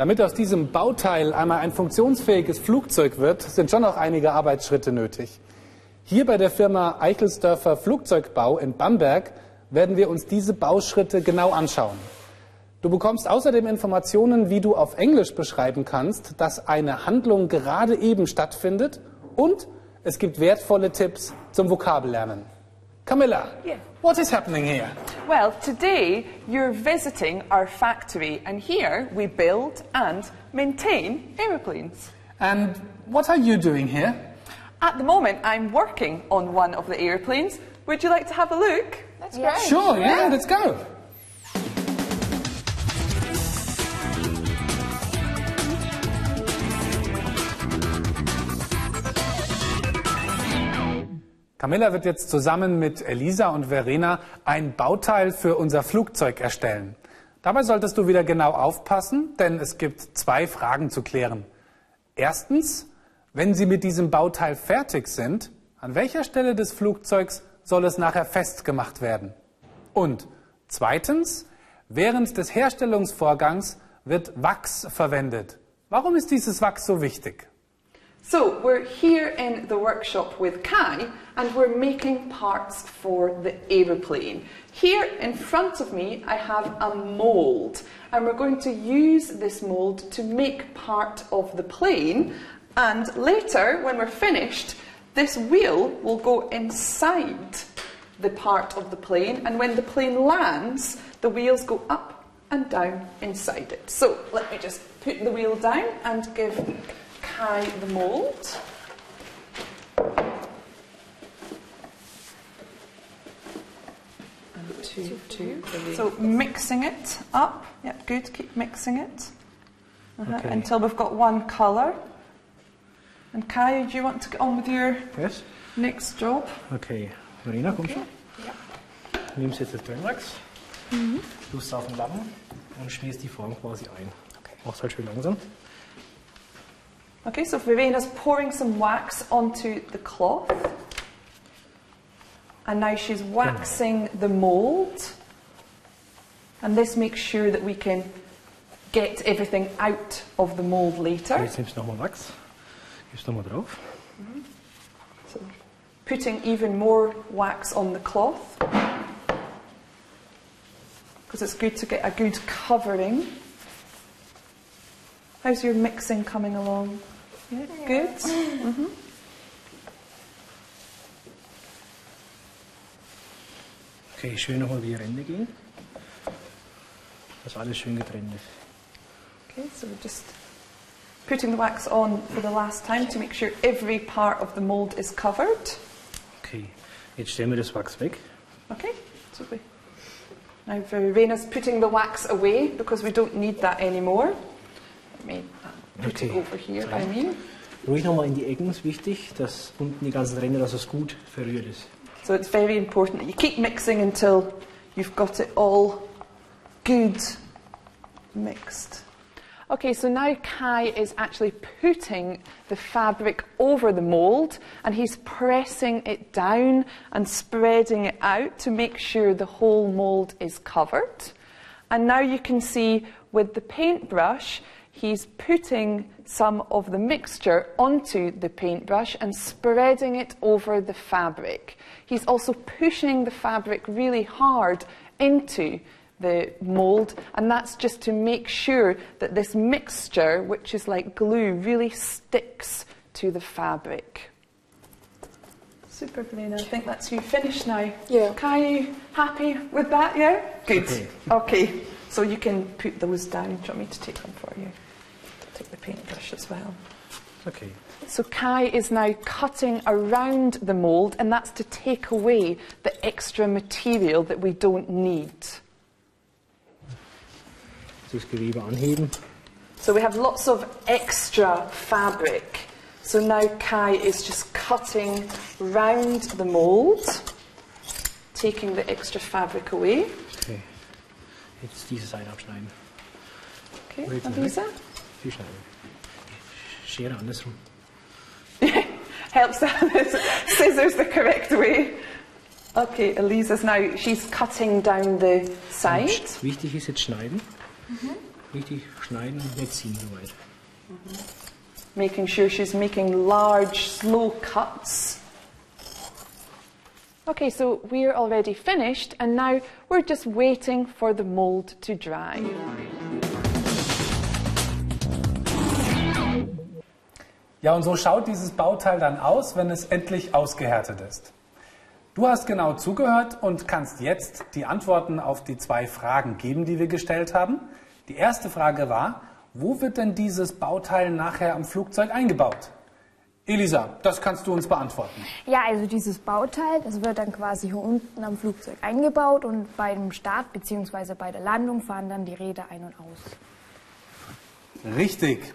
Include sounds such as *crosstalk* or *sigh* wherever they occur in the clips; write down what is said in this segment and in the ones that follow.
Damit aus diesem Bauteil einmal ein funktionsfähiges Flugzeug wird, sind schon noch einige Arbeitsschritte nötig. Hier bei der Firma Eichelsdörfer Flugzeugbau in Bamberg werden wir uns diese Bauschritte genau anschauen. Du bekommst außerdem Informationen, wie du auf Englisch beschreiben kannst, dass eine Handlung gerade eben stattfindet und es gibt wertvolle Tipps zum Vokabellernen. Camilla, Yeah. what is happening here? Well, today you're visiting our factory, and here we build and maintain aeroplanes. And what are you doing here? At the moment, I'm working on one of the aeroplanes. Would you like to have a look? That's great. Sure, yeah, let's go. Camilla wird jetzt zusammen mit Elisa und Verena ein Bauteil für unser Flugzeug erstellen. Dabei solltest du wieder genau aufpassen, denn es gibt zwei Fragen zu klären. Erstens, wenn Sie mit diesem Bauteil fertig sind, an welcher Stelle des Flugzeugs soll es nachher festgemacht werden? Und zweitens, während des Herstellungsvorgangs wird Wachs verwendet. Warum ist dieses Wachs so wichtig? So, we're here in the workshop with Kai and we're making parts for the aeroplane. Here in front of me, I have a mould, and we're going to use this mould to make part of the plane. And later, when we're finished, this wheel will go inside the part of the plane, and when the plane lands, the wheels go up and down inside it. So, let me just put the wheel down and give Kai the mould. And two, two. So mixing it up. Yep, good. Keep mixing it Uh-huh, Okay. until we've got one colour. And Kai, do you want to get on with your Yes. next job? Okay, Verena, komm Okay. schon. Nimmst jetzt das Trennwachs, tust auf den Lappen und schmierst die Form quasi ein. Okay. Machst halt schön langsam. Okay, so Verena's pouring some wax onto the cloth. And now she's waxing the mould. And this makes sure that we can get everything out of the mould later. Jetzt nimmst du nochmal Wachs, gibst nochmal drauf. So putting even more wax on the cloth. Because it's good to get a good covering. How's your mixing coming along? Yeah, good. *laughs* hmm Okay, schön nochmal über die Ränder gehen. Dass alles schön getrennt ist. Okay, so we're just putting the wax on for the last time to make sure every part of the mould is covered. Okay, jetzt stellen wir das Wachs weg. Okay, so we. Now Verena's putting the wax away because we don't need that anymore. Let me put it Okay. over here by me. Ruhig nochmal in die Ecken, ist wichtig, dass unten die ganzen Ränder, dass es gut verrührt ist. So it's very important that you keep mixing until you've got it all good mixed. Okay, so now Kai is actually putting the fabric over the mould and he's pressing it down and spreading it out to make sure the whole mould is covered. And now you can see with the paintbrush, he's putting some of the mixture onto the paintbrush and spreading it over the fabric. He's also pushing the fabric really hard into the mould, and that's just to make sure that this mixture, which is like glue, really sticks to the fabric. Super, Helena. I think that's you finished now. Yeah. Kai, you happy with that? Yeah? Good. Okay. Okay. So you can put those down. Do you want me to take them for you? Take the paintbrush as well. Okay. So Kai is now cutting around the mould, and that's to take away the extra material that we don't need. Das Gewebe anheben. So we have lots of extra fabric. So now Kai is just cutting round the mould, taking the extra fabric away. Jetzt diese Seite abschneiden. Okay, Wait, Elisa? Viel schneiden. Schere andersrum. *laughs* Helps that *laughs* scissors the correct way. Okay, Elisa's now, she's cutting down the side. Wichtig ist jetzt schneiden. richtig schneiden, nicht ziehen soweit. Making sure she's making large, slow cuts. Okay, so we're already finished, and now we're just waiting for the mould to dry. Ja, und so schaut dieses Bauteil dann aus, wenn es endlich ausgehärtet ist. Du hast genau zugehört und kannst jetzt die Antworten auf die zwei Fragen geben, die wir gestellt haben. Die erste Frage war, wo wird denn dieses Bauteil nachher am Flugzeug eingebaut? Elisa, das kannst du uns beantworten. Ja, also dieses Bauteil, das wird dann quasi hier unten am Flugzeug eingebaut und beim Start bzw. bei der Landung fahren dann die Räder ein und aus. Richtig.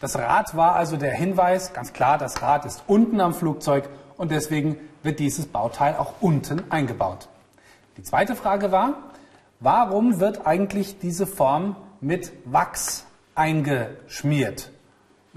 Das Rad war also der Hinweis, ganz klar, das Rad ist unten am Flugzeug und deswegen wird dieses Bauteil auch unten eingebaut. Die zweite Frage war, warum wird eigentlich diese Form mit Wachs eingeschmiert?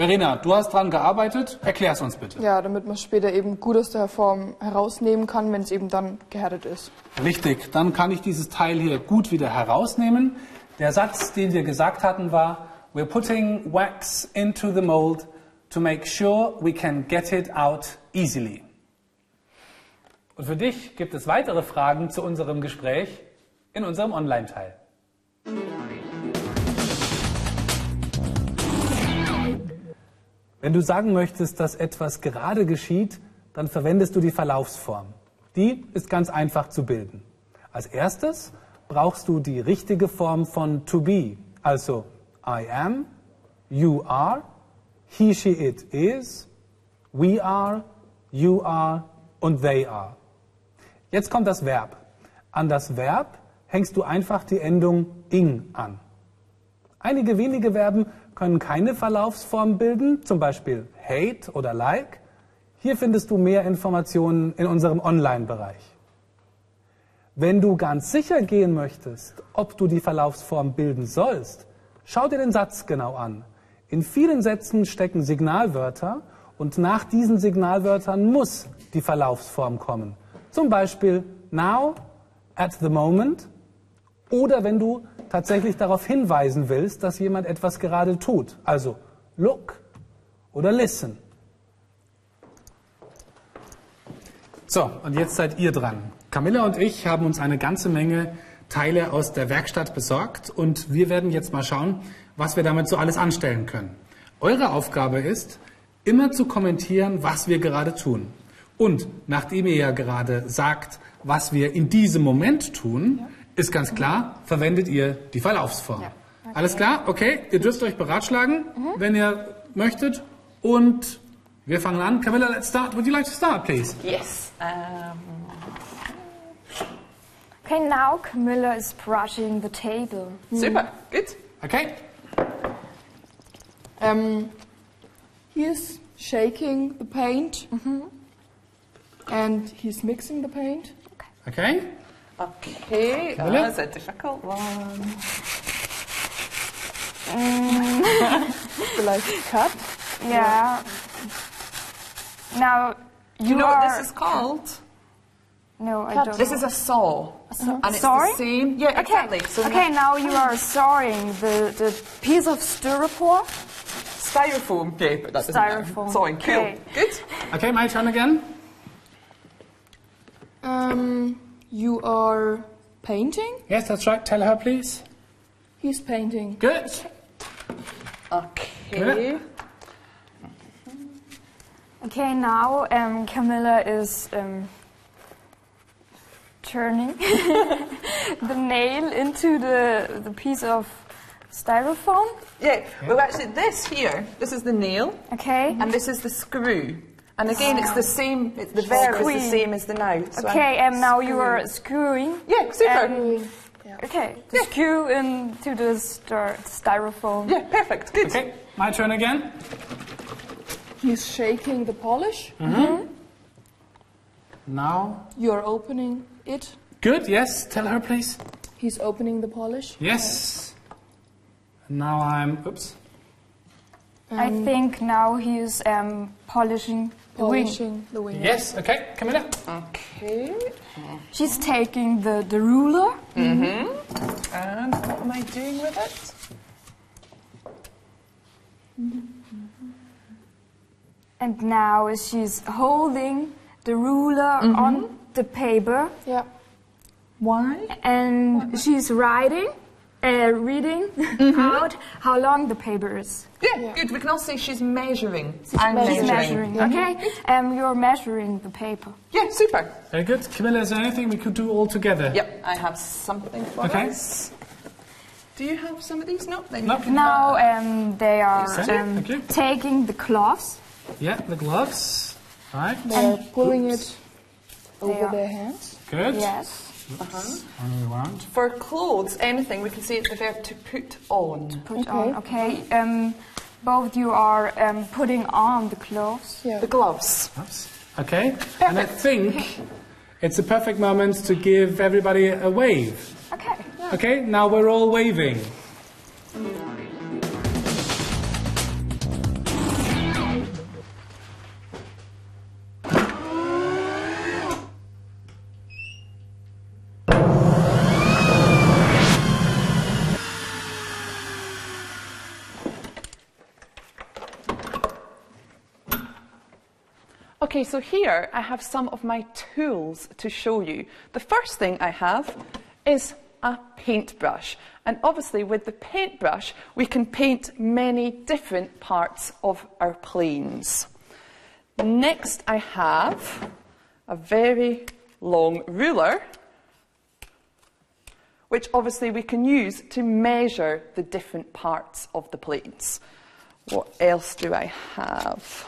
Verena, du hast daran gearbeitet, erklär es uns bitte. Ja, damit man später eben gut aus der Form herausnehmen kann, wenn es eben dann gehärtet ist. Richtig, dann kann ich dieses Teil hier gut wieder herausnehmen. Der Satz, den wir gesagt hatten, war, we're putting wax into the mold to make sure we can get it out easily. Und für dich gibt es weitere Fragen zu unserem Gespräch in unserem Online-Teil. Wenn du sagen möchtest, dass etwas gerade geschieht, dann verwendest du die Verlaufsform. Die ist ganz einfach zu bilden. Als erstes brauchst du die richtige Form von to be, also I am, you are, he, she, it is, we are, you are und they are. Jetzt kommt das Verb. An das Verb hängst du einfach die Endung ing an. Einige wenige Verben können keine Verlaufsform bilden, zum Beispiel hate oder like. Hier findest du mehr Informationen in unserem Online-Bereich. Wenn du ganz sicher gehen möchtest, ob du die Verlaufsform bilden sollst, schau dir den Satz genau an. In vielen Sätzen stecken Signalwörter und nach diesen Signalwörtern muss die Verlaufsform kommen. Zum Beispiel now, at the moment oder wenn du tatsächlich darauf hinweisen willst, dass jemand etwas gerade tut. Also look oder listen. So, und jetzt seid ihr dran. Camilla und ich haben uns eine ganze Menge Teile aus der Werkstatt besorgt und wir werden jetzt mal schauen, was wir damit so alles anstellen können. Eure Aufgabe ist, immer zu kommentieren, was wir gerade tun. Und nachdem ihr ja gerade sagt, was wir in diesem Moment tun, ja ist ganz klar, verwendet ihr die Verlaufsform. Ja. Okay. Alles klar? Okay, ihr dürft euch beratschlagen, mhm. wenn ihr möchtet. Und wir fangen an. Camilla, let's start. Would you like to start, please? Yes. Um... Okay, now Camilla is brushing the table. Super, good. Okay. Um, he's shaking the paint. Mm -hmm. And he's mixing the paint. Okay. okay. Okay, oh, that's a difficult one. Mm. Vielleicht cut? Yeah. Now, you, you know are... what this is called? No, I don't. This is a saw. A saw? And it's Sorry? the same. Yeah, okay. exactly. So okay, now you are sawing the, the piece of styrofoam. Styrofoam. Okay, but that Styrofoam. Sawing. Cool. Okay. Good. Okay, my turn again. Um. You are painting? Yes, that's right. Tell her, please. He's painting. Good. Okay. Good. Okay, now um, Camilla is um, turning *laughs* the nail into the, the piece of styrofoam. Yeah, well, actually, this here, this is the nail. Okay. And this is the screw. And again, it's the same, it's the verb is the same as the now. So okay, I'm and now you are screwing. Yeah, super. Um, yeah. Okay, the yeah. screw into the styrofoam. Yeah, perfect, good. Okay, my turn again. He's shaking the polish. Mm -hmm. Now. You're opening it. Good, yes. Tell her, please. He's opening the polish. Yes. Now I'm, oops. Um, I think now he's um, polishing polishing the wing. Yes, okay, come Camilla. Okay. She's taking the, the ruler. Mm-hmm. And what am I doing with it? And now she's holding the ruler on the paper Yeah. Why? and she's writing, uh, reading out how long the paper is. Yeah, good. We can also say she's measuring. I'm She's measuring. measuring, okay? Um, you're measuring the paper. Yeah, super. Very good. Camilla, is there anything we could do all together? Yep, I have something for Okay. us. Do you have some of these? No, then No. you Now um, they are um, taking the cloths. Yeah, the gloves. Right. They're pulling it over their hands. Good. Yes. Only around. For clothes, anything, we can say it's the verb to put on. Put on. Okay. Um, both you are um, putting on the clothes. Yeah. The gloves. Oops. Okay. And I think it's a perfect moment to give everybody a wave. Okay. Okay, now we're all waving. Okay, so here I have some of my tools to show you. The first thing I have is a paintbrush. And obviously, with the paintbrush, we can paint many different parts of our planes. Next, I have a very long ruler, which obviously we can use to measure the different parts of the planes. What else do I have?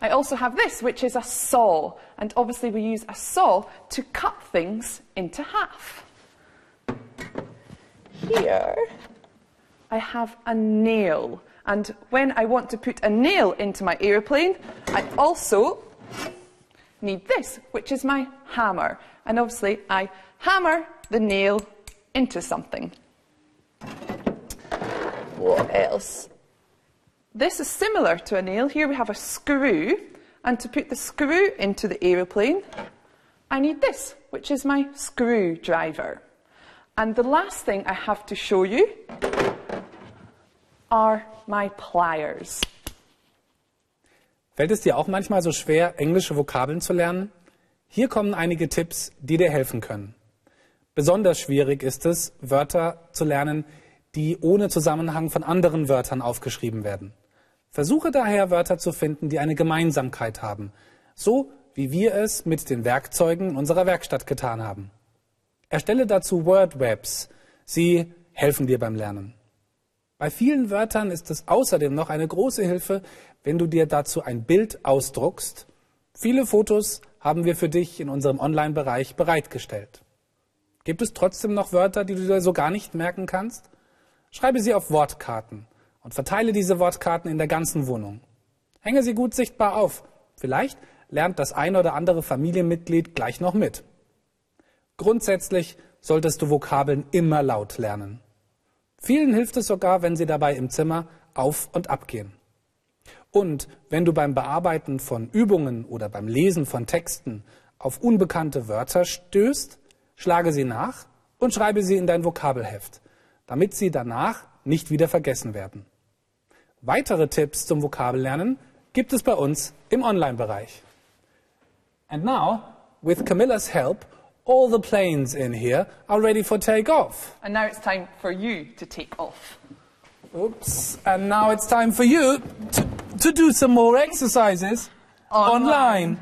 I also have this, which is a saw, and obviously we use a saw to cut things into half. Here, I have a nail, and when I want to put a nail into my aeroplane, I also need this, which is my hammer, and obviously I hammer the nail into something. What else? This is similar to a nail. Here we have a screw, and to put the screw into the aeroplane, I need this, which is my screwdriver. And the last thing I have to show you are my pliers. Fällt es dir auch manchmal so schwer, englische Vokabeln zu lernen? Hier kommen einige Tipps, die dir helfen können. Besonders schwierig ist es, Wörter zu lernen, die ohne Zusammenhang von anderen Wörtern aufgeschrieben werden. Versuche daher Wörter zu finden, die eine Gemeinsamkeit haben, so wie wir es mit den Werkzeugen unserer Werkstatt getan haben. Erstelle dazu Wordwebs. Sie helfen dir beim Lernen. Bei vielen Wörtern ist es außerdem noch eine große Hilfe, wenn du dir dazu ein Bild ausdruckst. Viele Fotos haben wir für dich in unserem Online-Bereich bereitgestellt. Gibt es trotzdem noch Wörter, die du dir so gar nicht merken kannst? Schreibe sie auf Wortkarten und verteile diese Wortkarten in der ganzen Wohnung. Hänge sie gut sichtbar auf. Vielleicht lernt das ein oder andere Familienmitglied gleich noch mit. Grundsätzlich solltest du Vokabeln immer laut lernen. Vielen hilft es sogar, wenn sie dabei im Zimmer auf und ab gehen. Und wenn du beim Bearbeiten von Übungen oder beim Lesen von Texten auf unbekannte Wörter stößt, schlage sie nach und schreibe sie in dein Vokabelheft, damit sie danach nicht wieder vergessen werden. Weitere Tipps zum Vokabellernen gibt es bei uns im Online-Bereich. And now, with Camilla's help, all the planes in here are ready for takeoff. And now it's time for you to take off. Oops. And now it's time for you to, to do some more exercises Online. online.